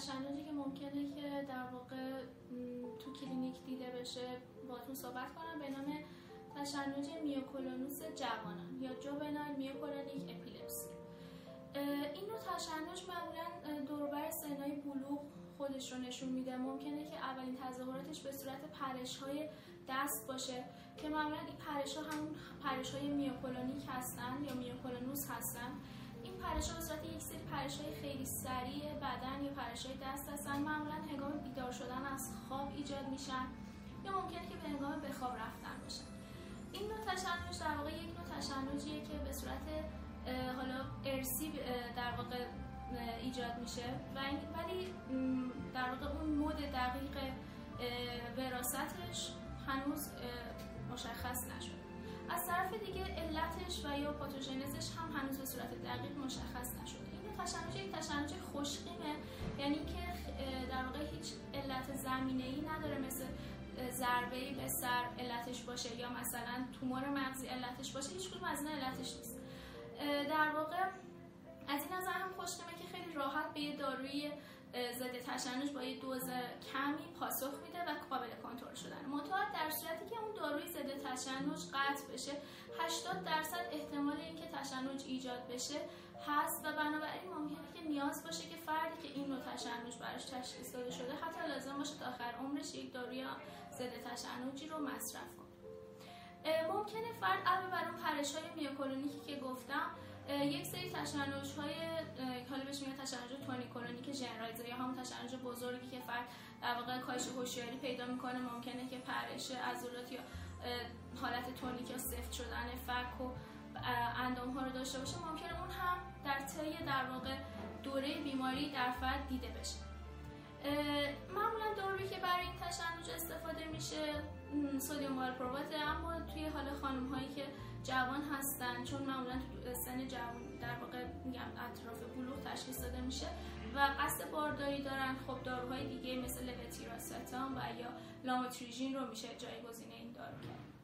تشنجی که ممکنه که در واقع تو کلینیک دیده بشه باتون صحبت کنم. به نام تشنج myoclonus جوانان یا juvenile myoclonic epilepsy. این نوع تشنج معمولا دوربر سنهای بلوغ خودش رو نشون میده. ممکنه که اولین تظاهراتش به صورت پرش های دست باشه که معمولا این پرش ها همون پرش های myoclonic هستن یا myoclonus هستن. این پرش به صورت یک سری پرش های خیلی سریع بدن یا پرش های دست هستن. معمولا هنگام بیدار شدن از خواب ایجاد میشن یا ممکنه که به هنگام به خواب رفتن باشن. این نوع تشنج در واقع یک نوع تشنجیه که به صورت حالا ارسی در واقع ایجاد میشه. ولی در واقع اون مود دقیق وراستش هنوز مشخص نشد از دیگه علتش و یا پاتوژنزش هم هنوز به صورت دقیق مشخص نشده. این تشنج یک تشنج خوشقیمه. یعنی که در واقع هیچ علت زمینه ای نداره مثل ضربه به سر علتش باشه یا مثلا تومور مغزی علتش باشه. هیچ کدوم از این علتش نیست. در واقع از این نظر هم خوشقیمه که خیلی راحت به یه داروی ضد تشنج با یه دوز کمی پاسخ میده و قابل کنترل شدن. منتها در صورتی که اون تشنج قطع بشه. 80 درصد احتمال اینکه تشنج ایجاد بشه هست و بنابراین ممکنه که نیاز باشه که فردی که این نوع تشنج براش تشخیص داده شده حتی لازم باشه تا آخر عمرش یک داروی ضد تشنجی رو مصرف کنه. ممکنه فرد علاوه بر اون پرش های myoclonic ی که گفتم یک سری تشنج های حالا بهش میگن تشنج tonic clonic generalized یا همون تشنج بزرگی که فرد در واقع کاهش هوشیاری پیدا می‌کنه ممکنه که پرش عضلات یا حالت تونیک یا سفت شدن فک و اندام ها رو داشته باشه. ممکنه اون هم در طی در واقع دوره بیماری در فرد دیده بشه. معمولا دارویی که برای این تشنج میشه سودیوم والپروات اما توی حال خانم هایی که جوان هستن چون معمولا تو سن جوان در واقع میگم اطراف بلوغ تشخیص داده میشه و قصد بارداری دارن خب داروهای دیگه مثل لوتیراستان و یا لاموتریژین رو میشه جایگزین این دارو کرد